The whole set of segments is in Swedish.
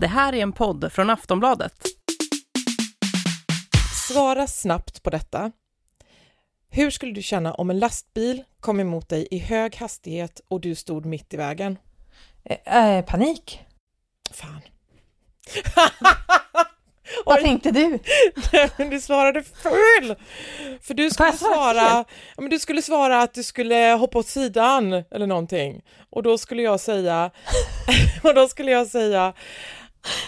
Det här är en podd från Aftonbladet. Svara snabbt på detta. Hur skulle du känna om en lastbil kom emot dig i hög hastighet och du stod mitt i vägen? Eh, eh, panik. Fan. Vad tänkte du? men du svarade fel! För du skulle svara, men du skulle svara att du skulle hoppa åt sidan eller någonting. Och då skulle jag säga, och då skulle jag säga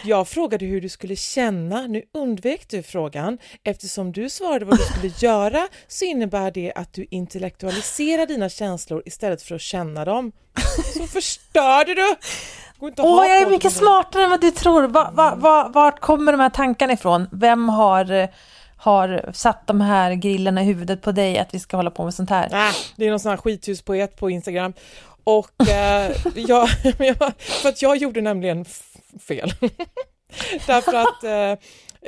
jag frågade hur du skulle känna, nu undvek du frågan. Eftersom du svarade vad du skulle göra så innebär det att du intellektualiserar dina känslor istället för att känna dem. Så förstörde du! Åh, jag är mycket smartare än vad du tror. Va, va, va, vart kommer de här tankarna ifrån? Vem har, har satt de här grillarna i huvudet på dig att vi ska hålla på med sånt här? Ah, det är någon sån här skithuspoet på Instagram. Och eh, jag, för att jag gjorde nämligen fel. Därför att eh,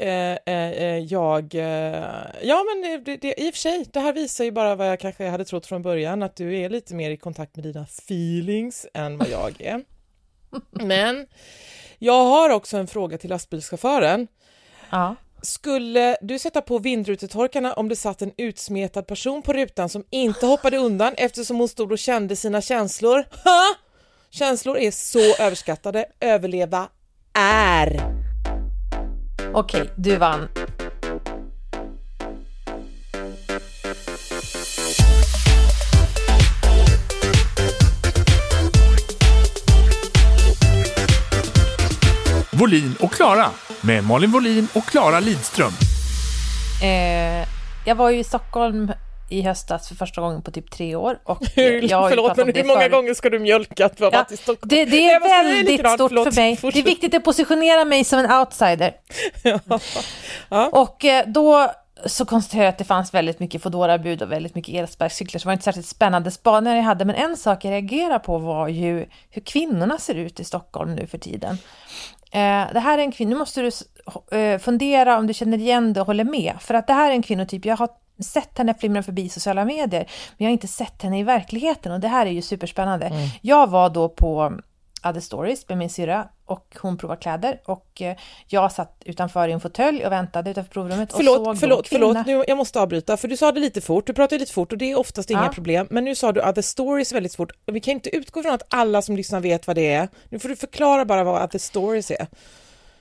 eh, eh jag, eh, ja men det, det, i och för sig, det här visar ju bara vad jag kanske hade trott från början, att du är lite mer i kontakt med dina feelings än vad jag är. Men jag har också en fråga till lastbilschauffören. Ja. Skulle du sätta på vindrutetorkarna om det satt en utsmetad person på rutan som inte hoppade undan eftersom hon stod och kände sina känslor? Ha! Känslor är så överskattade. Överleva är. Okej, du vann. Volin och Klara med Malin Volin och Klara Lidström. Eh, jag var ju i Stockholm i höstas för första gången på typ tre år. Och jag Förlåt, men hur många för... gånger ska du mjölka att vara ja, i Stockholm? Det, det är väldigt stort Förlåt, för mig. Fortsätt. Det är viktigt att positionera mig som en outsider. ja. Ja. Och eh, då så konstaterade jag att det fanns väldigt mycket fodora bud och väldigt mycket elsparkcyklar, så det var inte särskilt spännande spaningar jag hade. Men en sak jag reagerade på var ju hur kvinnorna ser ut i Stockholm nu för tiden. Eh, det här är en kvinna, nu måste du eh, fundera om du känner igen det och håller med. För att det här är en kvinnotyp, jag har sett henne flimra förbi sociala medier, men jag har inte sett henne i verkligheten och det här är ju superspännande. Mm. Jag var då på Other Stories med min syrra och hon provade kläder och eh, jag satt utanför i en fåtölj och väntade utanför provrummet förlåt, och såg Förlåt, förlåt, nu, jag måste avbryta för du sa det lite fort, du pratar lite fort och det är oftast inga ja. problem, men nu sa du Other Stories väldigt fort. Vi kan inte utgå från att alla som lyssnar vet vad det är. Nu får du förklara bara vad Other Stories är.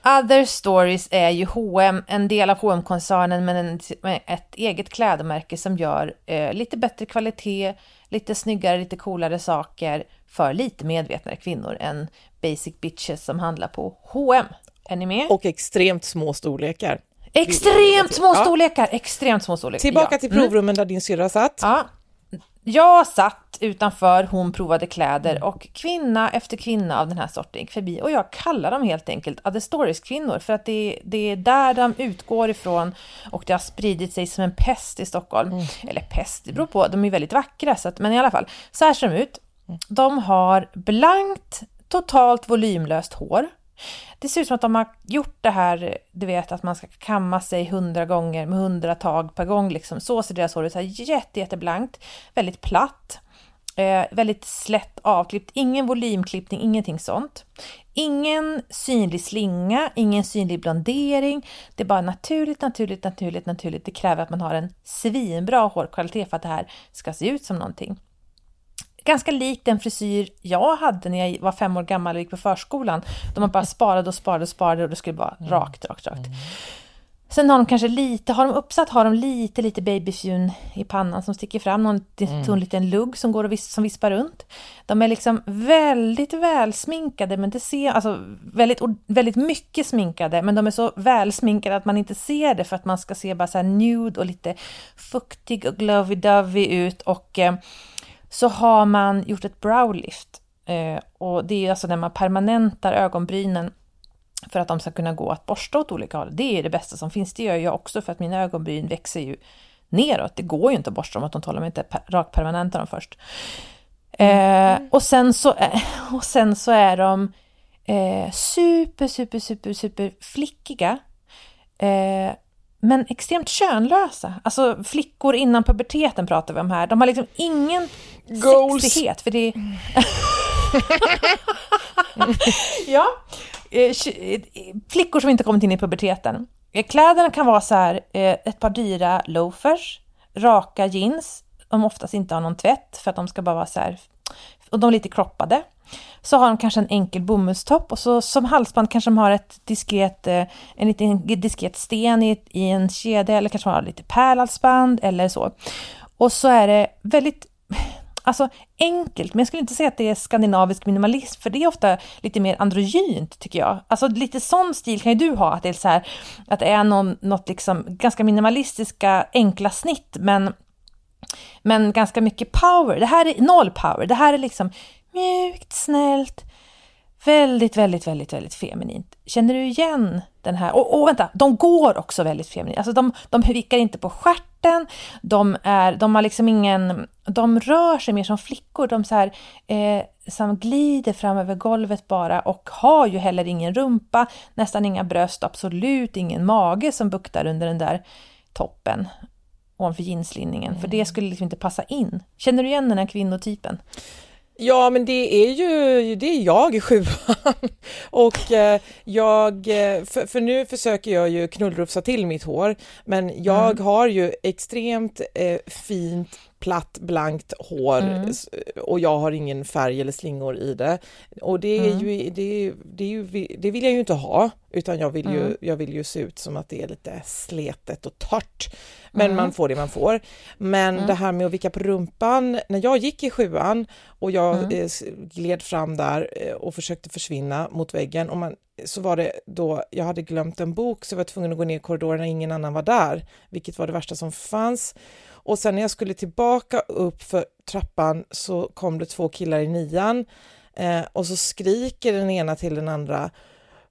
Other Stories är ju H&M, en del av hm koncernen men med ett eget klädmärke som gör eh, lite bättre kvalitet, lite snyggare, lite coolare saker för lite medvetnare kvinnor än basic bitches som handlar på H&M. Är ni med? Och extremt små storlekar. Extremt små storlekar! Ja. Extremt små storlekar. Tillbaka ja. till provrummen mm. där din syrra satt. Ja. Jag satt utanför, hon provade kläder och kvinna efter kvinna av den här sorten gick förbi och jag kallar dem helt enkelt Other Stories-kvinnor för att det, det, är där de utgår ifrån och det har spridit sig som en pest i Stockholm. Mm. Eller pest, det beror på, de är väldigt vackra så att, men i alla fall, så här ser de ut. De har blankt, totalt volymlöst hår. Det ser ut som att de har gjort det här, du vet att man ska kamma sig hundra gånger med hundra tag per gång. Liksom. Så ser deras hår ut, så här jätte, jätteblankt, väldigt platt, eh, väldigt slätt avklippt, ingen volymklippning, ingenting sånt. Ingen synlig slinga, ingen synlig blondering. Det är bara naturligt, naturligt, naturligt, naturligt. Det kräver att man har en svinbra hårkvalitet för att det här ska se ut som någonting ganska lik den frisyr jag hade när jag var fem år gammal och gick på förskolan. Då man bara sparade och sparade och sparade och det skulle vara mm. rakt, rakt, rakt. Mm. Sen har de kanske lite, har de uppsatt har de lite, lite babyfjun i pannan som sticker fram, någon mm. liten lugg som går och vis, som vispar runt. De är liksom väldigt välsminkade, men det ser, alltså väldigt, väldigt mycket sminkade, men de är så välsminkade att man inte ser det för att man ska se bara så här nude och lite fuktig och lovey-dovey ut och eh, så har man gjort ett browlift. Eh, och det är alltså när man permanentar ögonbrynen för att de ska kunna gå att borsta åt olika håll. Det är det bästa som finns. Det gör jag också för att mina ögonbryn växer ju neråt. Det går ju inte att borsta dem åt de håll om inte rakt permanentar dem först. Eh, och, sen så, och sen så är de eh, super, super, super, super flickiga. Eh, men extremt könlösa. Alltså flickor innan puberteten pratar vi om här. De har liksom ingen Goals. sexighet. För det ja, eh, eh, flickor som inte kommit in i puberteten. Eh, Kläderna kan vara så här, ett par dyra loafers, raka jeans, de oftast inte har någon tvätt för att de ska bara vara så här, och de är lite kroppade. Så har de kanske en enkel bomullstopp och så som halsband kanske de har ett diskret, en liten diskret sten i, i en kedja eller kanske de har lite pärlhalsband eller så. Och så är det väldigt Alltså enkelt, men jag skulle inte säga att det är skandinavisk minimalism, för det är ofta lite mer androgynt tycker jag. Alltså lite sån stil kan ju du ha, att det är så här, att det är någon, något liksom ganska minimalistiska enkla snitt, men, men ganska mycket power. Det här är noll power, det här är liksom mjukt, snällt, väldigt, väldigt, väldigt, väldigt feminint. Känner du igen den här? Och, och vänta, de går också väldigt feminint. Alltså de, de vickar inte på stjärten, de, är, de har liksom ingen... De rör sig mer som flickor, de så här, eh, som glider fram över golvet bara och har ju heller ingen rumpa, nästan inga bröst, absolut ingen mage som buktar under den där toppen ovanför jeanslinningen, för det skulle liksom inte passa in. Känner du igen den här kvinnotypen? Ja, men det är ju det är jag i sjuan. Och eh, jag, eh, för, för nu försöker jag ju knullrufsa till mitt hår, men jag har ju extremt eh, fint platt blankt hår s- och jag har ingen färg eller slingor i det. Och det är ju, det, det, är ju, det vill jag ju inte ha, utan jag vill ju, jag vill ju se ut som att det är lite sletet och torrt. Men man får det man får. Men det här med att vicka på rumpan, när jag gick i sjuan och jag eh, s- gled fram där eh, och försökte försvinna mot väggen och man, så var det då, jag hade glömt en bok så jag var tvungen att gå ner i korridoren när ingen annan var där, vilket var det värsta som fanns. Och sen när jag skulle tillbaka upp för trappan så kom det två killar i nian eh, och så skriker den ena till den andra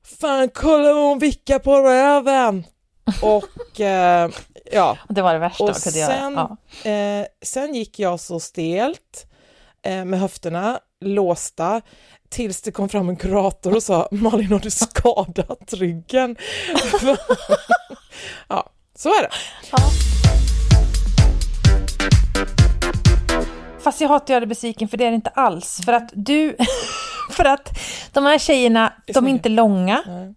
Fan kolla vad hon vickar på röven! Och eh, ja, det var det värsta och sen, göra. Ja. eh, sen gick jag så stelt eh, med höfterna låsta tills det kom fram en kurator och sa Malin har du skadat ryggen? ja, så är det. Fast jag hatar att göra dig besviken för det är det inte alls. För att du... för att de här tjejerna, de är inte långa. Nej.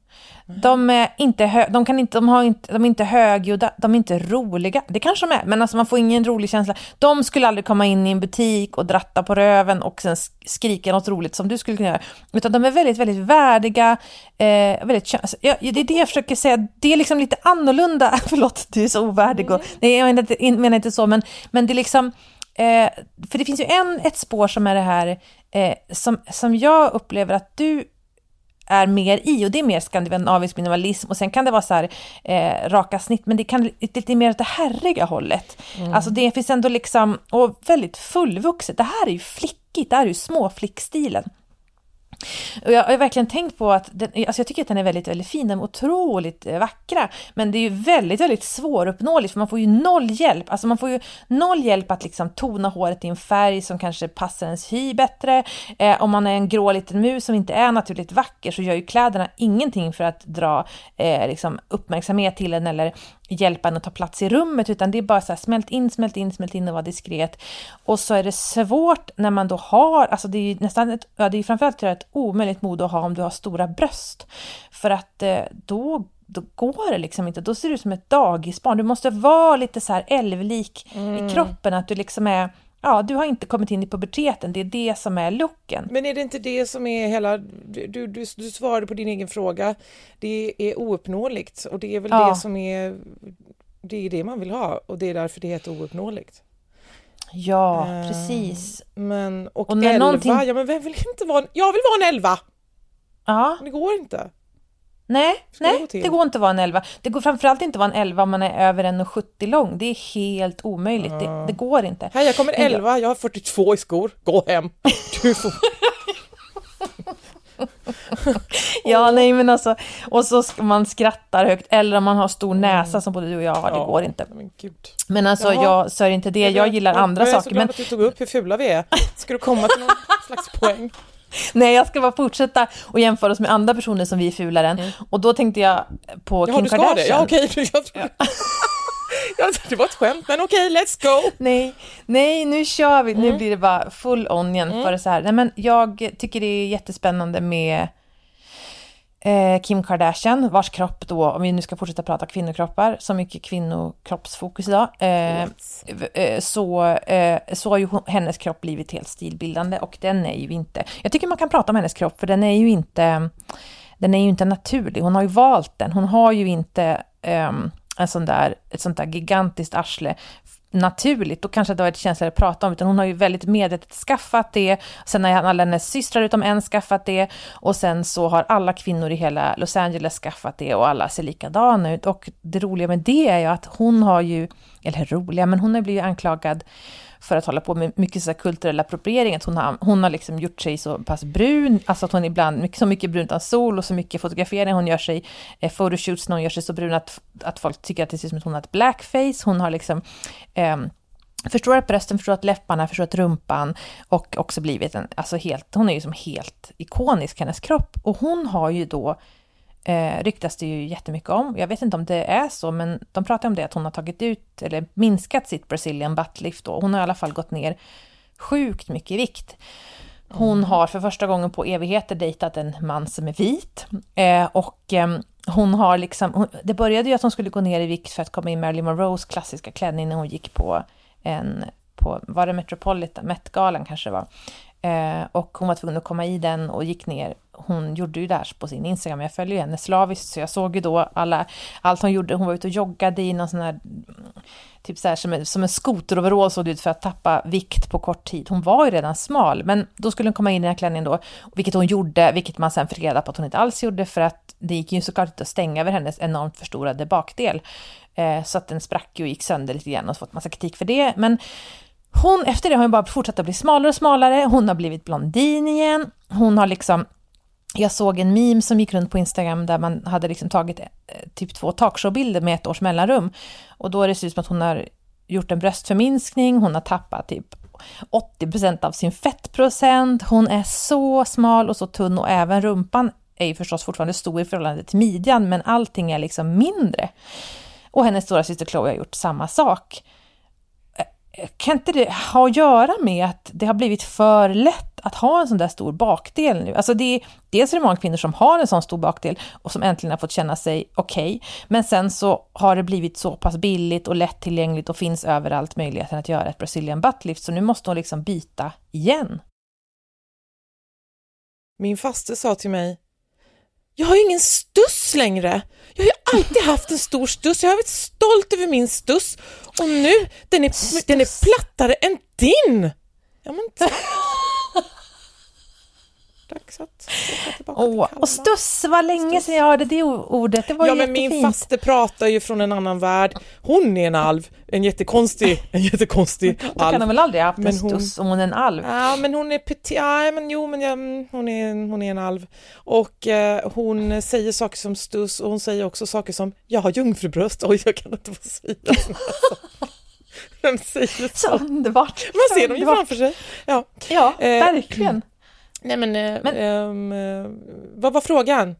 De är inte, hö, de kan inte, de har inte, de är inte högljudda, de är inte roliga. Det kanske de är, men alltså man får ingen rolig känsla. De skulle aldrig komma in i en butik och dratta på röven och sen sk- skrika något roligt som du skulle kunna göra. Utan de är väldigt, väldigt värdiga. Eh, väldigt, alltså, ja, det är det jag försöker säga, det är liksom lite annorlunda. Förlåt, du är så ovärdig. Och, nej, jag menar inte, in- menar inte så, men, men det är liksom... Eh, för det finns ju en, ett spår som är det här, eh, som, som jag upplever att du är mer i och det är mer skandinavisk minimalism och sen kan det vara så här eh, raka snitt men det kan lite, mer åt det herriga hållet. Alltså det finns ändå liksom, och väldigt fullvuxet. Det här är ju flickigt, det här är ju småflickstilen. Och jag, har verkligen tänkt på att den, alltså jag tycker att den är väldigt, väldigt fin, den är otroligt eh, vackra. Men det är ju väldigt, väldigt svåruppnåeligt för man får ju noll hjälp. Alltså man får ju noll hjälp att liksom tona håret i en färg som kanske passar ens hy bättre. Eh, om man är en grå liten mus som inte är naturligt vacker så gör ju kläderna ingenting för att dra eh, liksom uppmärksamhet till en eller hjälpa en att ta plats i rummet, utan det är bara så här smält in, smält in, smält in och vara diskret. Och så är det svårt när man då har, alltså det är ju nästan ett, ja det är framförallt ett omöjligt mode att ha om du har stora bröst. För att eh, då då går det liksom inte, då ser du ut som ett dagisbarn. Du måste vara lite så här älvlik i kroppen, att du liksom är, ja du har inte kommit in i puberteten, det är det som är looken. Men är det inte det som är hela, du, du, du, du svarade på din egen fråga, det är ouppnåeligt och det är väl Ja. det som är, det är det man vill ha och det är därför det heter ouppnåeligt. Ja, Eh, precis. Men, och, Och elva, någonting- ja men vem vill inte vara, en- jag vill vara en elva! Ja. Men det går inte. Nej, Ska nej det går inte att vara en 11. Det går framförallt inte att vara en 11 om man är över 1,70 lång. Det är helt omöjligt. Det, det går inte. Här, jag kommer 11, jag har 42 i skor, gå hem. Du får... Ja, nej men alltså. Och så man skrattar högt. Eller om man har stor näsa som både du och jag har. Det Ja, går inte. Men. Men alltså, Jaha. jag det inte det. Jag gillar andra jag är så saker. glad Men att du tog upp hur fula vi är. Ska du komma till någon slags poäng? nej, jag ska bara fortsätta och jämföra oss med andra personer som vi är fulare än. Och då tänkte jag på Kim du ska Kardashian. det? Ja, okej. Jag. Ja, det var ett skämt, men okej, let's go! Nej, nej, nu kör vi. Nu blir det bara full on igen för så här. Nej, men jag tycker det är jättespännande med eh, Kim Kardashian, vars kropp då, om vi nu ska fortsätta prata kvinnokroppar, så mycket kvinnokroppsfokus idag, eh, eh, så, eh, så har ju hennes kropp blivit helt stilbildande och den är ju inte, jag tycker man kan prata om hennes kropp för den är ju inte, den är ju inte naturlig, hon har ju valt den, hon har ju inte ehm, en sån där, ett sånt där gigantiskt arsle naturligt, då kanske det var ett känsligare att prata om, utan hon har ju väldigt medvetet skaffat det, sen har alla hennes systrar utom en skaffat det, och sen så har alla kvinnor i hela Los Angeles skaffat det och alla ser likadana ut. Och det roliga med det är ju att hon har ju, eller roliga, men hon har blivit anklagad för att hålla på med mycket så här kulturell appropriering, att hon har, hon har liksom gjort sig så pass brun, alltså att hon ibland, mycket, så mycket brunt av sol och så mycket fotografering, hon gör sig, eh, photoshoots när hon gör sig så brun att, att folk tycker att det ser ut som att hon har ett blackface, hon har liksom ehm, förstorat brösten, förstorat läpparna, förstorat rumpan och också blivit en, alltså helt, hon är ju som helt ikonisk, hennes kropp. Och hon har ju då, eh, ryktas det ju jättemycket om, jag vet inte om det är så, men de pratar om det att hon har tagit ut, eller minskat sitt Brazilian butt lift då. Hon har i alla fall gått ner sjukt mycket i vikt. Hon har för första gången på evigheter dejtat en man som är vit. Eh, och eh, hon har liksom, hon, det började ju att hon skulle gå ner i vikt för att komma in Marilyn Monroes klassiska klänning när hon gick på en, på, var det Metropolitan, Met-galan kanske det var. Eh, och hon var tvungen att komma i den och gick ner. Hon gjorde ju det här på sin Instagram, jag följer ju henne slaviskt, så jag såg ju då alla, allt hon gjorde. Hon var ute och joggade i någon sån här, typ så här som en, som en skoteroverall såg det ut för att tappa vikt på kort tid. Hon var ju redan smal, men då skulle hon komma in i den här klänningen då, vilket hon gjorde, vilket man sen fick reda på att hon inte alls gjorde, för att det gick ju såklart inte att stänga över hennes enormt förstorade bakdel. Eh, så att den sprack ju och gick sönder lite grann och fått massa kritik för det. Men hon, efter det har hon bara fortsatt att bli smalare och smalare. Hon har blivit blondin igen. Hon har liksom, jag såg en meme som gick runt på Instagram där man hade liksom tagit eh, typ två talkshowbilder med ett års mellanrum. Och då är det ser ut som att hon har gjort en bröstförminskning, hon har tappat typ 80% av sin fettprocent, hon är så smal och så tunn och även rumpan är ju förstås fortfarande stor i förhållande till midjan, men allting är liksom mindre. Och hennes stora syster Chloe har gjort samma sak. Kan inte det ha att göra med att det har blivit för lätt att ha en sån där stor bakdel nu? Alltså det är, dels är det många kvinnor som har en sån stor bakdel och som äntligen har fått känna sig okej, men sen så har det blivit så pass billigt och lättillgängligt och finns överallt möjligheten att göra ett Brazilian butt lift, så nu måste hon liksom byta igen. Min faste sa till mig, jag har ju ingen stuss längre. Jag har ju alltid haft en stor stuss, jag har varit stolt över min stuss och nu, den är, den är plattare än din. Ja men. Dags att åka tillbaka Åh, till och stuss, vad länge sedan jag hörde det ordet, det var Ja men min jättefint. faste pratar ju från en annan värld. Hon är en alv, en jättekonstig, en jättekonstig Då kan alv. de väl aldrig ha haft en Men hon- stuss om hon är en alv? Ja men hon är petit, ja men jo men ja, mm, hon, är, en- hon är en alv. Och eh, hon säger saker som stuss och hon säger också saker som jag har jungfrubröst, oj jag kan inte få säga. Vem säger Så så? underbart! Man ser dem ju framför sig. Ja. Ja, Eh, verkligen. Nej men, eh, Men- eh, vad var frågan?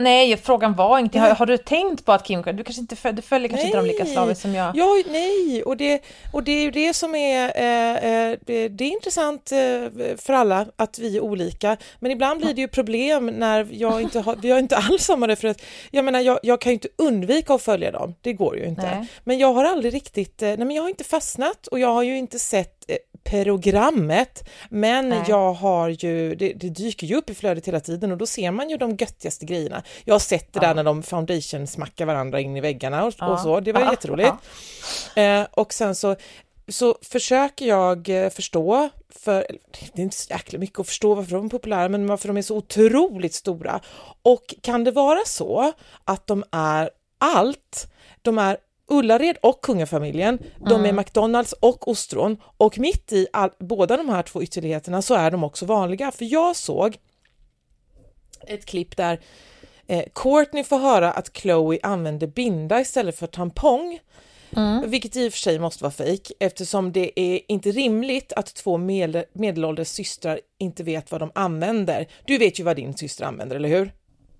Nej, frågan var inte, har, har du tänkt på att Kim du kanske inte följer, du följer kanske inte dem lika Nej. slaviskt som jag? Ja, nej, och det, och det är ju det som är, eh, eh, det det är intressant eh, för alla att vi är olika, men ibland blir det ju problem när jag inte har, vi har inte alls samma referens. Jag menar, jag, jag kan ju inte undvika att följa dem, det går ju inte. Nej. Men jag har aldrig riktigt, nej men jag har inte fastnat och jag har ju inte sett programmet, men Nej. jag har ju, det, det dyker ju upp i flödet hela tiden och då ser man ju de göttigaste grejerna. Jag har sett det där Ja. när de foundation smackar varandra in i väggarna och, Ja. och så, det var Ja. jätteroligt. Eh, och sen så, så försöker jag eh, förstå, för det är inte så jäkla mycket att förstå varför de är populära, men varför de är så otroligt stora. Och kan det vara så att de är allt? De är Ullared och kungafamiljen, de är McDonalds och ostron och mitt i all, båda de här två ytterligheterna så är de också vanliga. För jag såg ett klipp där eh, Courtney får höra att Chloe använder binda istället för tampong. Vilket i och för sig måste vara fejk eftersom det är inte rimligt att två medel, medelålders systrar inte vet vad de använder. Du vet ju vad din syster använder, eller hur?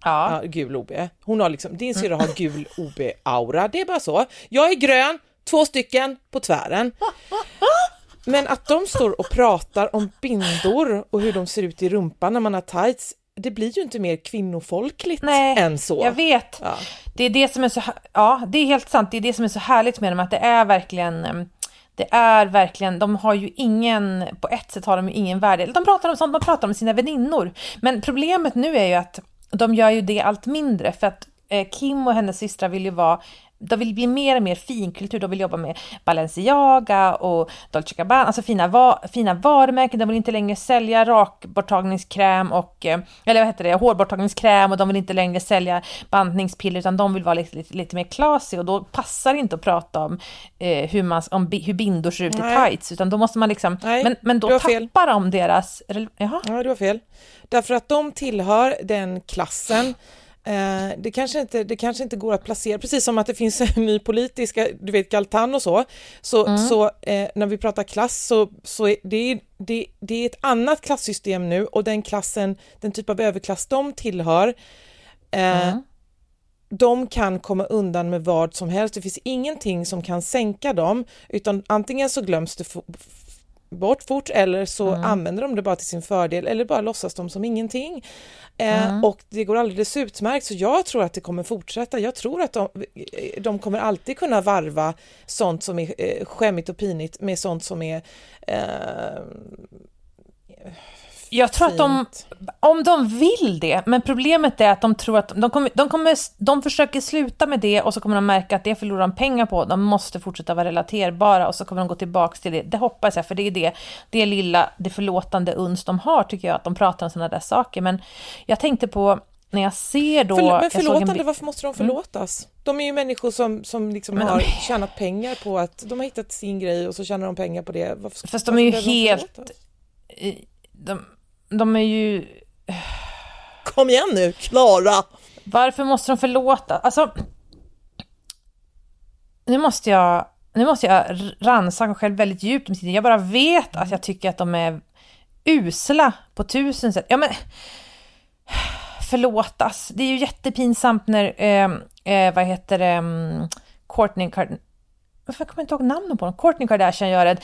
Ja. Ja, gul OB. Hon har liksom, din syrra har gul OB-aura, det är bara så. Jag är grön, Två stycken på tvären. Men att de står och pratar om bindor och hur de ser ut i rumpan när man har tights, det blir ju inte mer kvinnofolkligt Nej, än så. Jag vet. Ja. Det är det som är så, ja, det är helt sant. Det är det som är så härligt med dem, att det är verkligen em, det är verkligen, de har ju ingen, på ett sätt har de ju ingen värde. De pratar om sånt, de pratar om sina väninnor. Men problemet nu är ju att de gör ju det allt mindre för att eh, Kim och hennes systrar vill ju vara de vill bli mer och mer finkultur, de vill jobba med Balenciaga och Dolce Gabbana, alltså fina, va fina varumärken, de vill inte längre sälja rakborttagningskräm och, eh, eller vad heter det, hårborttagningskräm och de vill inte längre sälja bantningspiller utan de vill vara lite, lite, lite mer classy och då passar det inte att prata om, eh, hur, man, om bi, hur bindor ser ut i tights utan då måste man liksom, Nej, men, men då har fel. tappar de deras, jaha, Ja, du har fel. Därför att de tillhör den klassen det, kanske inte, det kanske inte går att placera, precis som att det finns en ny politiska, du vet Galtan och så, så, så eh, när vi pratar klass så, så är det, det, det är ett annat klassystem nu och den klassen, den typ av överklass de tillhör, eh, de kan komma undan med vad som helst. Det finns ingenting som kan sänka dem, utan antingen så glöms det bort fort eller så använder de det bara till sin fördel eller bara låtsas de som ingenting. Eh, Och det går alldeles utmärkt, så jag tror att det kommer fortsätta. Jag tror att de, de kommer alltid kunna varva sånt som är eh, skämmigt och pinigt med sånt som är eh, Jag tror att de, fint. om de vill det, men problemet är att de tror att de kommer, de kommer, de försöker sluta med det och så kommer de märka att det förlorar de pengar på. De måste fortsätta vara relaterbara och så kommer de gå tillbaks till det. Det hoppas jag, för det är det, det lilla, det förlåtande uns de har tycker jag, att de pratar om sådana där saker. Men jag tänkte på när jag ser då... Förl- men en förlåtande, varför måste de förlåtas? De är ju människor som, som liksom Men de- har tjänat pengar på att de har hittat sin grej och så tjänar de pengar på det. Varför, Fast de är ju helt- de, de är ju... Kom igen nu, Klara! Varför måste de förlåta? Alltså, nu måste jag, nu måste jag rannsaka mig själv väldigt djupt. om tiden. Jag bara vet att jag tycker att de är usla på tusen sätt. Ja, men förlåtas. Det är ju jättepinsamt när, eh, eh, vad heter det, um, Courtney varför kommer jag inte ihåg namnen på dem? Kourtney Kardashian gör en,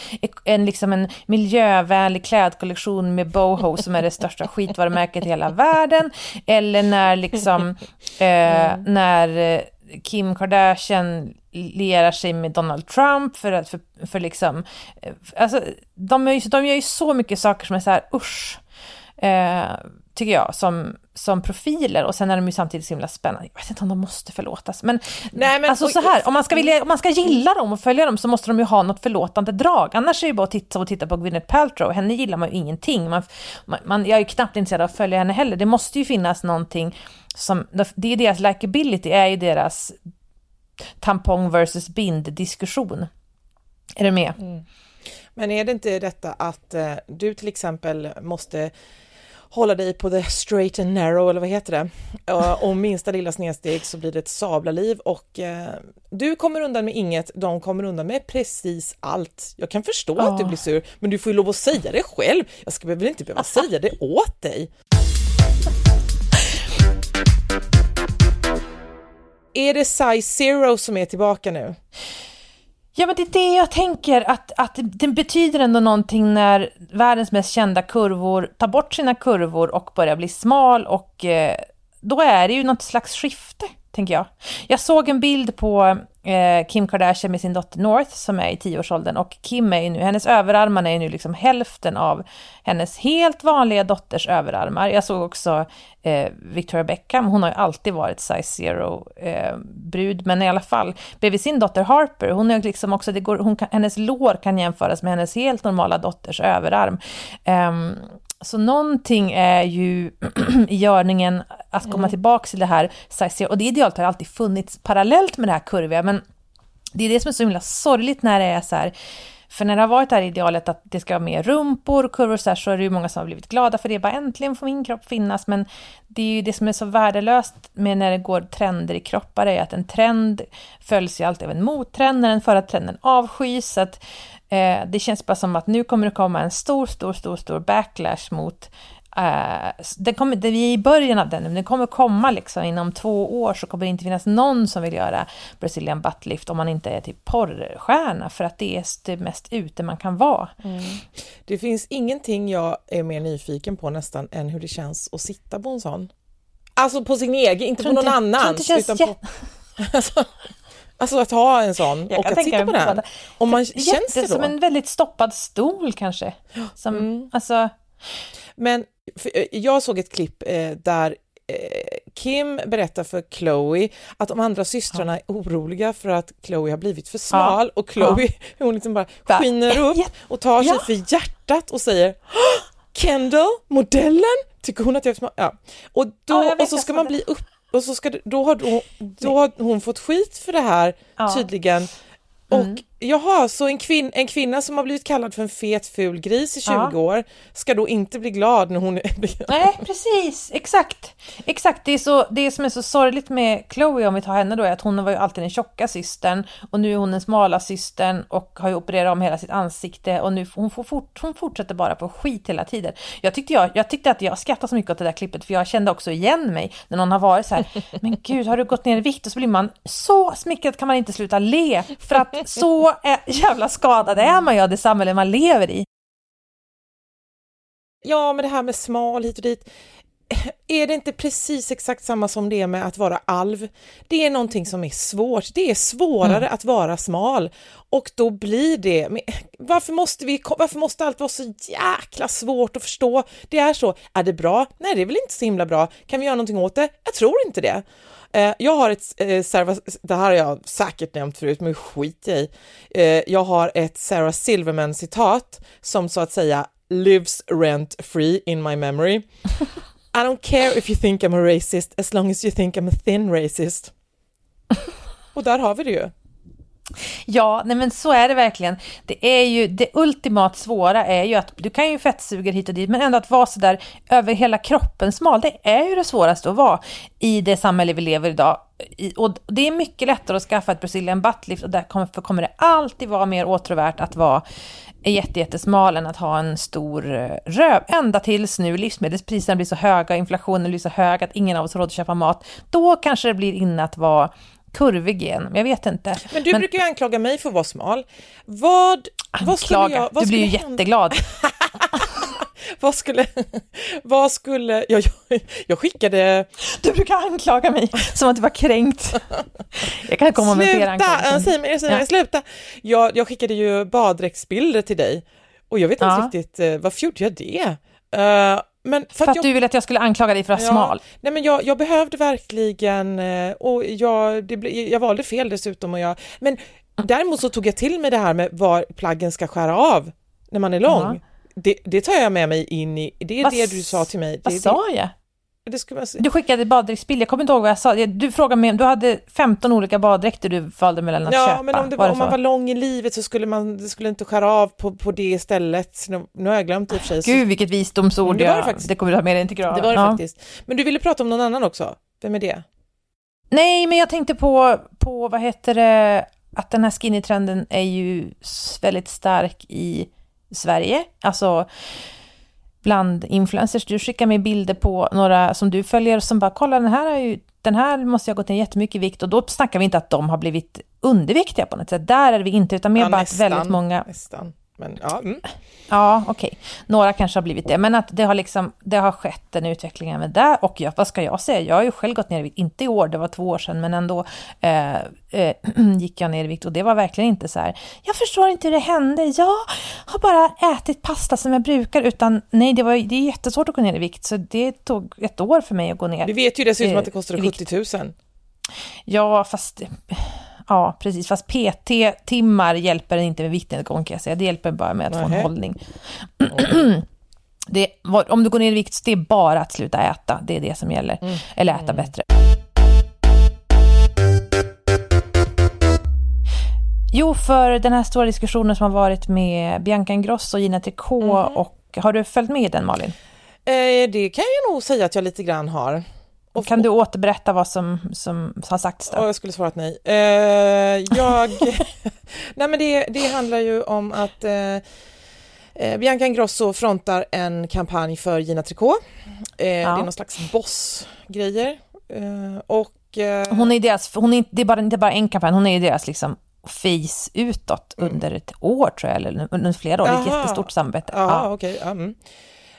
en, liksom en miljövänlig klädkollektion med boho som är det största skitvarumärket i hela världen. Eller när liksom, eh, när eh, Kim Kardashian lierar sig med Donald Trump för att, för, för liksom, eh, alltså de, är de gör ju så mycket saker som är så här usch. Eh, tycker jag, som, som profiler och sen är de ju samtidigt så himla spännande. Jag vet inte om de måste förlåtas, men, Nej, men- alltså så här, om man, ska vilja, om man ska gilla dem och följa dem så måste de ju ha något förlåtande drag. Annars är det ju bara att titta och titta på Gwyneth Paltrow, henne gillar man ju ingenting. Man, man, jag är ju knappt intresserad av att följa henne heller. Det måste ju finnas någonting som, det är deras likability, är ju deras tampong versus bind-diskussion. Är du med? Men är det inte detta att eh, du till exempel måste hålla dig på the straight and narrow, eller vad heter det? Om minsta lilla snedsteg så blir det ett sablarliv och eh, du kommer undan med inget, de kommer undan med precis allt. Jag kan förstå att du Ja. blir sur, men du får ju lov att säga det själv. Jag ska väl inte behöva säga det åt dig. Är det size zero som är tillbaka nu? Ja, men det är det jag tänker, att, att det, betyder ändå någonting när världens mest kända kurvor tar bort sina kurvor och börjar bli smal och eh, då är det ju något slags skifte, tänker jag. Jag såg en bild på eh, Kim Kardashian med sin dotter North som är i tioårsåldern och Kim är ju nu, hennes överarmar är nu liksom hälften av hennes helt vanliga dotters överarmar. Jag såg också eh, Victoria Beckham, hon har ju alltid varit size zero eh, brud, men i alla fall bredvid sin dotter Harper, hon är liksom också, det går, hon kan, hennes lår kan jämföras med hennes helt normala dotters överarm. Ehm, så någonting är ju i görningen att komma tillbaka till det här size och det idealet har ju alltid funnits parallellt med det här kurviga, men det är det som är så himla sorgligt när det är så här, för när det har varit det här idealet att det ska vara mer rumpor och kurvor så här, så är det ju många som har blivit glada för det. Bara äntligen får min kropp finnas. Men det är ju det som är så värdelöst med när det går trender i kroppar är att en trend följs ju alltid av en mottrend när den förra trenden avskys. Så att, eh, det känns bara som att nu kommer det komma en stor, stor, stor, stor backlash mot den kommer, vi är i början av den nu, men den kommer komma liksom inom två år så kommer det inte finnas någon som vill göra Brazilian buttlift om man inte är typ porrstjärna för att det är det mest ute man kan vara. Mm. Det finns ingenting jag är mer nyfiken på nästan än hur det känns att sitta på en sån. Alltså på sin egen, inte på någon annan. Utan på, alltså, alltså, att ha en sån jag och att sitta på den. Om man, känns det då? Som en väldigt stoppad stol kanske. Som, mm. alltså... Men Eh, jag såg ett klipp eh, där eh, Kim berättar för Chloe att de andra systrarna ja. är oroliga för att Chloe har blivit för smal ja. och Chloe ja. hon liksom bara skiner upp och tar sig för hjärtat och säger Kendall, modellen, tycker hon att jag är för smal? Ja. Och, då, och så ska man bli upp och så ska, då, har, då, då har hon fått skit för det här tydligen och mm. Jaha, så en, kvin en kvinna som har blivit kallad för en fet ful gris i 20 ja. år ska då inte bli glad när hon är... Nej, precis, exakt. Exakt, det, är så, det som är så sorgligt med Chloe, om vi tar henne då, är att hon var ju alltid den tjocka systern och nu är hon den smala systern och har ju opererat om hela sitt ansikte och nu hon, får fort, hon fortsätter bara på skit hela tiden. Jag tyckte, jag, jag tyckte att jag skrattade så mycket åt det där klippet för jag kände också igen mig när någon har varit så här, men gud, har du gått ner i vikt? Och så blir man så smickrad kan man inte sluta le för att så jävla skadad är man ju av det samhälle man lever i. Ja, men det här med smal hit och dit. Är det inte precis exakt samma som det är med att vara alv? Det är någonting som är svårt. Det är svårare mm. att vara smal och då blir det... Varför måste, vi, varför måste allt vara så jäkla svårt att förstå? Det är så. Är det bra? Nej, det är väl inte så himla bra. Kan vi göra någonting åt det? Jag tror inte det. Eh, jag har ett, eh, det här har jag säkert nämnt förut, men skit i. Eh, jag har ett Sarah Silverman citat som så att säga lives rent free in my memory. I don't care if you think I'm a racist as long as you think I'm a thin racist. Och där har vi det ju. Ja, nej men så är det verkligen. Det är ju det ultimat svåra är ju att du kan ju fettsuga hit och dit, men ändå att vara så där över hela kroppen smal, det är ju det svåraste att vara i det samhälle vi lever idag. Och det är mycket lättare att skaffa ett Brazilian buttlift och därför kommer det alltid vara mer åtråvärt att vara jättesmal än att ha en stor eh, röv. Ända tills nu livsmedelspriserna blir så höga, inflationen blir så hög att ingen av oss har råd att köpa mat. Då kanske det blir inne att vara kurvig igen. Jag vet inte. Men du men... brukar ju anklaga mig för att vara smal. Vad, vad skulle jag... Vad du blir ju jätteglad. vad skulle... Vad skulle... Jag, jag, jag skickade... Du brukar anklaga mig som att du var kränkt. Jag kan komma sluta, med fler anklagelser. Säg mig, säg mig, ja. sluta! Jag, jag skickade ju baddräktsbilder till dig och jag vet inte ja. riktigt, varför gjorde jag det? Uh, men för, för att, jag, du ville att jag skulle anklaga dig för att vara ja, smal? Nej men jag, jag behövde verkligen, eh, och jag, det, jag valde fel dessutom och jag, men däremot så tog jag till mig det här med var plaggen ska skära av när man är lång. Uh -huh. det, det, tar jag med mig in i, det är vad, det du sa till mig. Vad sa jag? Det ska man Du skickade baddräktsbild, jag kommer inte ihåg vad jag sa. Du frågade mig, du hade 15 olika baddräkter du valde mellan att ja, köpa. Ja, men om, det var, om man var lång i livet så skulle man det skulle inte skära av på, på det istället. Nu, nu har jag glömt i och för sig. Gud, vilket visdomsord. Det, var det, faktiskt. det kommer du ha med dig till graven. Det var det ja. faktiskt. Men du ville prata om någon annan också. Vem är det? Nej, men jag tänkte på, på vad heter det, att den här skinny-trenden är ju väldigt stark i Sverige. Alltså bland influencers. Du skickar mig bilder på några som du följer som bara kolla den här, är ju, den här måste jag ha gått ner jättemycket i vikt och då snackar vi inte att de har blivit underviktiga på något sätt. Där är vi inte, utan mer ja, bara nästan, att väldigt många... Nästan. Men, ja, mm. ja okej. Okay. Några kanske har blivit det, men att det har, liksom, det har skett en utveckling även där. Och jag, vad ska jag säga? Jag har ju själv gått ner i vikt, inte i år, det var två år sedan, men ändå eh, eh, gick jag ner i vikt. Och det var verkligen inte så här, jag förstår inte hur det hände. Jag har bara ätit pasta som jag brukar, utan nej, det, var, det är jättesvårt att gå ner i vikt. Så det tog ett år för mig att gå ner. Du vet ju dessutom att det kostar 70 000. Ja, fast Ja, precis. Fast PT-timmar hjälper inte med viktnedgång kan jag säga. Det hjälper bara med att få en hållning. det, om du går ner i vikt, det är bara att sluta äta. Det är det som gäller. Mm. Eller äta mm. bättre. Jo, för den här stora diskussionen som har varit med Bianca Ingrosso och Gina Tricot. Mm. Och, har du följt med i den, Malin? Eh, det kan jag nog säga att jag lite grann har. Och, kan du återberätta vad som, som har sagts då? Jag skulle svarat nej. Uh, jag... nej men det, det handlar ju om att uh, Eh, Bianca Ingrosso frontar en kampanj för Gina Tricot. Eh, Ja. Det är någon slags boss-grejer. Eh, och... Eh, Hon är deras, hon är, det är bara, inte bara en kampanj, hon är deras liksom face utåt under ett år tror jag, eller under flera år. Det är ett Aha. jättestort samarbete. Ja, Ja. ja, mm.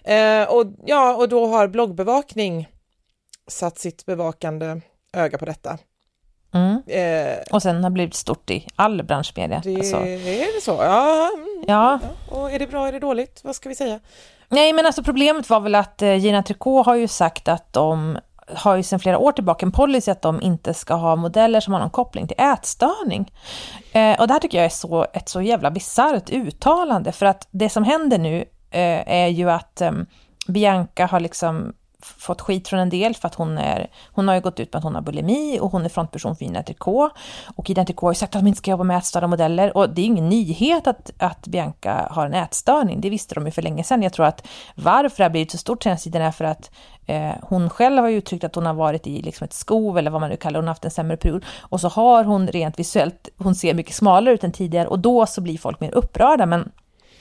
eh, och, ja, och då har bloggbevakning satt sitt bevakande öga på detta. Mm. Eh, Och sen har blivit stort i all branschmedia. det, Alltså, Är det så? Ja, mm, ja. Och är det bra, är det dåligt? Vad ska vi säga? Nej, men alltså problemet var väl att eh, Gina Tricot har ju sagt att de har ju sedan flera år tillbaka en policy att de inte ska ha modeller som har någon koppling till ätstörning. Eh, och det här tycker jag är så, ett så jävla bisarrt uttalande, för att det som händer nu eh, är ju att eh, Bianca har liksom fått skit från en del för att hon är, hon har ju gått ut med att hon har bulimi och hon är frontperson för Gina Tricot. Och Gina Tricot har ju sagt att de inte ska jobba med ätstörda modeller och det är ingen nyhet att, att Bianca har en ätstörning, det visste de ju för länge sedan. Jag tror att varför det har blivit så stort senaste tiden är för att eh, hon själv har ju uttryckt att hon har varit i liksom ett skov eller vad man nu kallar det, hon har haft en sämre period. Och så har hon rent visuellt, hon ser mycket smalare ut än tidigare och då så blir folk mer upprörda. Men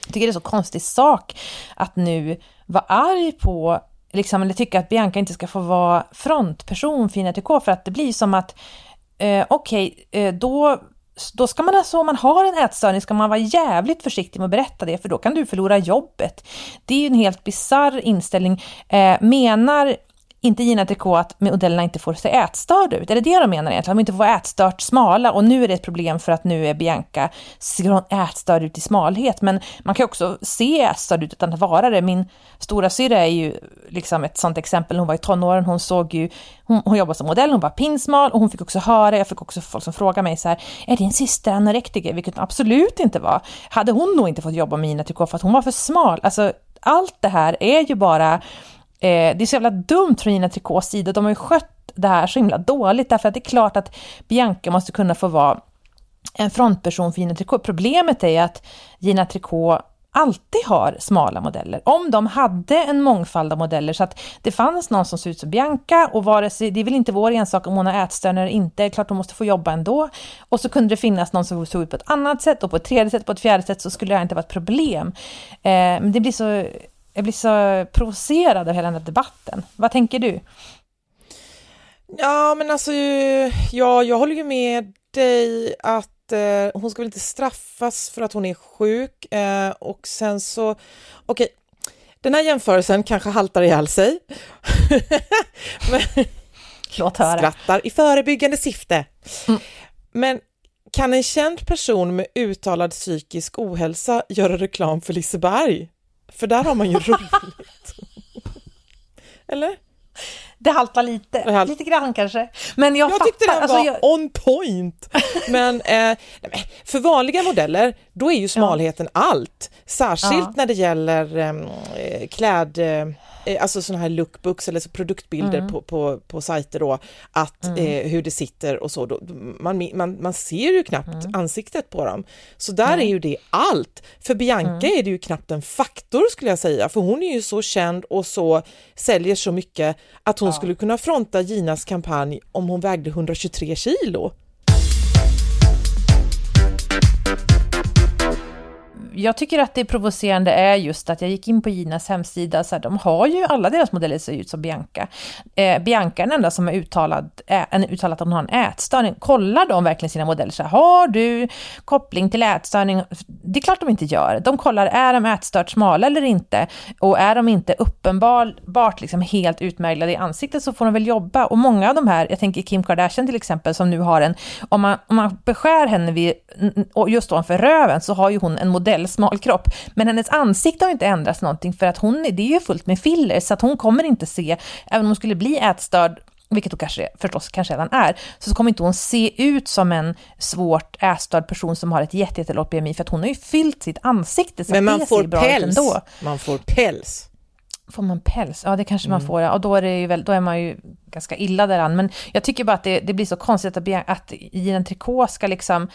jag tycker det är så konstig sak att nu vara arg på, liksom, eller tycka att Bianca inte ska få vara frontperson för INTK för att det blir som att, eh, okej, eh, då då ska man alltså, om man har en ätstörning, ska man vara jävligt försiktig med att berätta det, för då kan du förlora jobbet. Det är ju en helt bizarr inställning. Eh, menar inte Gina Tricot att modellerna inte får se ätstörda ut? Är det det de menar egentligen? Att de inte får vara ätstört smala och nu är det ett problem för att nu är Bianca, ser hon ätstörd ut i smalhet? Men man kan ju också se ätstörd ut utan att vara det. Min stora syra är ju liksom ett sånt exempel. Hon var i tonåren, hon såg ju, hon, hon jobbade som modell, hon var pinsmal och hon fick också höra, jag fick också folk som frågade mig så här, är din syster anorektiker? Vilket hon absolut inte var. Hade hon nog inte fått jobba med Gina Tricot för att hon var för smal? Alltså, allt det här är ju bara Eh, det är så jävla dumt från Gina Tricots sida. De har ju skött det här så himla dåligt därför att det är klart att Bianca måste kunna få vara en frontperson för Gina Tricot. Problemet är ju att Gina Tricot alltid har smala modeller. Om de hade en mångfald av modeller så att det fanns någon som såg ut som Bianca och vare sig, det är väl inte vår ensak om hon har ätstörningar eller inte, det är klart hon måste få jobba ändå. Och så kunde det finnas någon som såg ut på ett annat sätt och på ett tredje sätt, på ett fjärde sätt så skulle det här inte vara ett problem. Eh, men det blir så, jag blir så provocerad av hela den här debatten. Vad tänker du? Ja, men alltså, ja, jag håller ju med dig att eh, hon ska väl inte straffas för att hon är sjuk eh, och sen så, okej, den här jämförelsen kanske haltar ihjäl sig. men, Låt höra. skrattar i förebyggande syfte. Mm. Men kan en känd person med uttalad psykisk ohälsa göra reklam för Liseberg? För där har man ju roligt. Eller? Det haltar lite, halt- lite grann kanske. Men jag, Jag fattar. tyckte den alltså, var jag, on point. Men, eh, för vanliga modeller, då är ju smalheten allt. Särskilt Ja. när det gäller ehm, eh, kläd... Eh, alltså sådana här lookbooks eller så produktbilder Mm. på, på, på sajter då, att eh, hur det sitter och så. Då, man, man, man ser ju knappt Mm. ansiktet på dem. Så där är ju det allt. För Bianca Mm. är det ju knappt en faktor skulle jag säga, för hon är ju så känd och så säljer så mycket att hon skulle kunna fronta Ginas kampanj om hon vägde 123 kilo. Jag tycker att det provocerande är just att jag gick in på Ginas hemsida, så här, de har ju, alla deras modeller ser ut som Bianca. Eh, Bianca är den enda som har uttalat, ä, uttalat att hon har en ätstörning. Kollar de verkligen sina modeller? Så här, har du koppling till ätstörning? Det är klart de inte gör. De kollar, är de ätstört smala eller inte? Och är de inte uppenbart liksom helt utmärglade i ansiktet så får de väl jobba. Och många av de här, jag tänker Kim Kardashian till exempel, som nu har en, om man, om man beskär henne vid, just ovanför röven så har ju hon en modell modellsmal kropp. Men hennes ansikte har inte ändrats någonting för att hon, det är ju fullt med filler så att hon kommer inte se, även om hon skulle bli ätstörd, vilket hon kanske, förstås kanske redan är, så kommer inte hon se ut som en svårt ätstörd person som har ett jätte, jättelågt BMI, för att hon har ju fyllt sitt ansikte så Men man får päls. Man får päls. Får man päls? Ja, det kanske Mm. man får. Ja. Och då är, det ju väl, då är man ju ganska illa däran. Men jag tycker bara att det, det blir så konstigt att, att Gina Tricot ska liksom...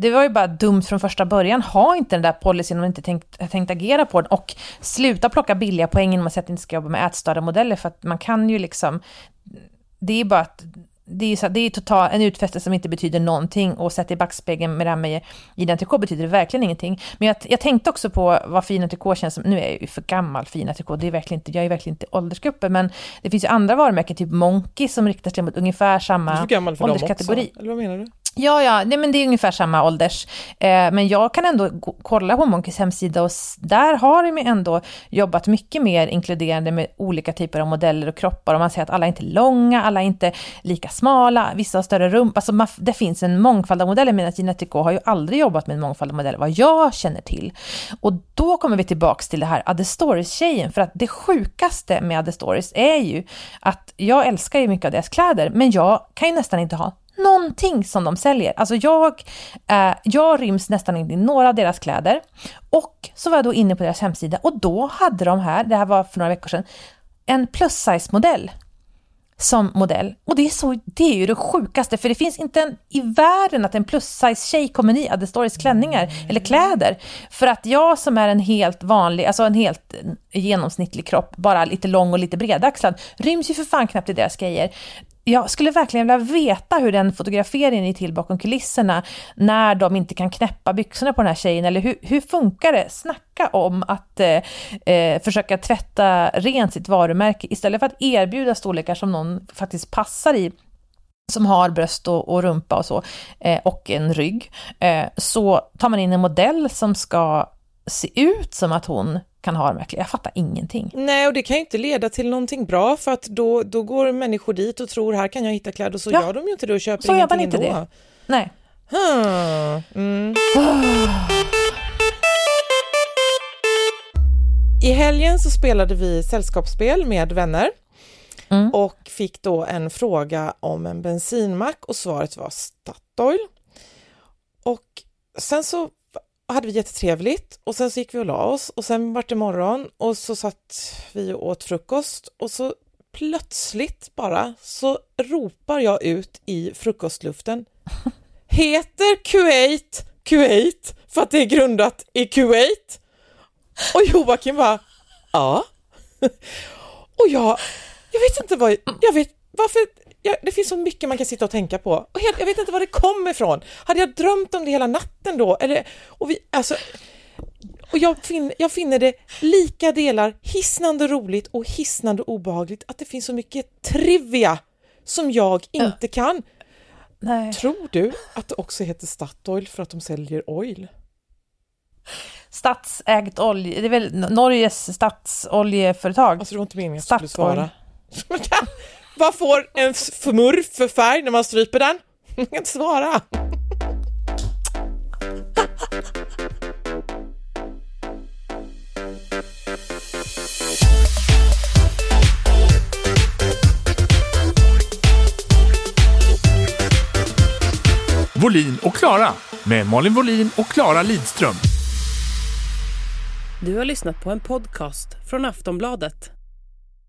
Det var ju bara dumt från första början. Ha inte den där policyn om man inte tänkt, tänkt agera på den. Och sluta plocka billiga poäng genom att säga att ni inte ska jobba med ätstörda modeller. För att man kan ju liksom... Det är bara att det är, så, det är total, en utfästelse som inte betyder någonting och sett i backspegeln med det här med Tricot betyder det verkligen ingenting. Men jag, jag tänkte också på vad Fina Tricot känns som, nu är jag ju för gammal Fina Tricot, det är verkligen inte, jag är verkligen inte åldersgruppen, men det finns ju andra varumärken, typ Monkey, som riktar sig mot ungefär samma Du är för gammal för ålderskategori. dem också, eller vad menar du? Ja, ja, nej, men det är ungefär samma ålders. Eh, men jag kan ändå gå, kolla på Monkeys hemsida och där har de ändå jobbat mycket mer inkluderande med olika typer av modeller och kroppar. Och man ser att alla är inte långa, alla är inte lika smala, vissa har större rumpa. Alltså man, det finns en mångfald av modeller, medan Genetico har ju aldrig jobbat med en mångfald av modeller, vad jag känner till. Och då kommer vi tillbaks till det här Adde Stories-tjejen, för att det sjukaste med Adde Stories är ju att jag älskar ju mycket av deras kläder, men jag kan ju nästan inte ha någonting som de säljer. Alltså jag, eh, jag ryms nästan inte i några av deras kläder. Och så var jag då inne på deras hemsida och då hade de här, det här var för några veckor sedan, en plus size modell som modell. Och det är, så, det är ju det sjukaste, för det finns inte en, i världen att en plus size tjej kommer i Adde Stories klänningar eller kläder. För att jag som är en helt vanlig, alltså en helt genomsnittlig kropp, bara lite lång och lite bredaxlad, ryms ju för fan knappt i deras grejer jag skulle verkligen vilja veta hur den fotograferingen är till bakom kulisserna när de inte kan knäppa byxorna på den här tjejen, eller hur, hur funkar det? Snacka om att eh, eh, försöka tvätta rent sitt varumärke istället för att erbjuda storlekar som någon faktiskt passar i som har bröst och, och rumpa och så, eh, och en rygg, eh, så tar man in en modell som ska se ut som att hon kan ha verkligen. Jag fattar ingenting. Nej, och det kan ju inte leda till någonting bra för att då, då går människor dit och tror här kan jag hitta kläder och så ja. gör de ju inte det och köper så ingenting inte ändå. Det. Nej. Hmm. Mm. I helgen så spelade vi sällskapsspel med vänner mm. och fick då en fråga om en bensinmack och svaret var Statoil. Och sen så hade vi jättetrevligt. Och sen så gick vi och la oss. Och sen vart det morgon. Och så satt vi och åt frukost. Och så plötsligt bara så ropar jag ut i frukostluften. Heter Kuwait Kuwait? För att det är grundat i Kuwait? Och Joakim bara Ja. Och jag, jag vet inte vad, jag vet varför jag, det finns så mycket man kan sitta och tänka på. Och helt, jag vet inte var det kom ifrån. Hade jag drömt om det hela natten då? Eller, och vi, alltså, och jag, fin, jag finner det lika delar hisnande roligt och hisnande obehagligt att det finns så mycket trivia som jag inte kan. Nej. Tror du att det också heter Statoil för att de säljer oil? Statsägt olja, det är väl Norges statsoljeföretag? Alltså det var inte meningen att jag skulle svara. Vad får en smurf för färg när man stryper den? Jag kan inte svara. Volin och Klara med Malin Volin och Klara Lidström. Du har lyssnat på en podcast från Aftonbladet.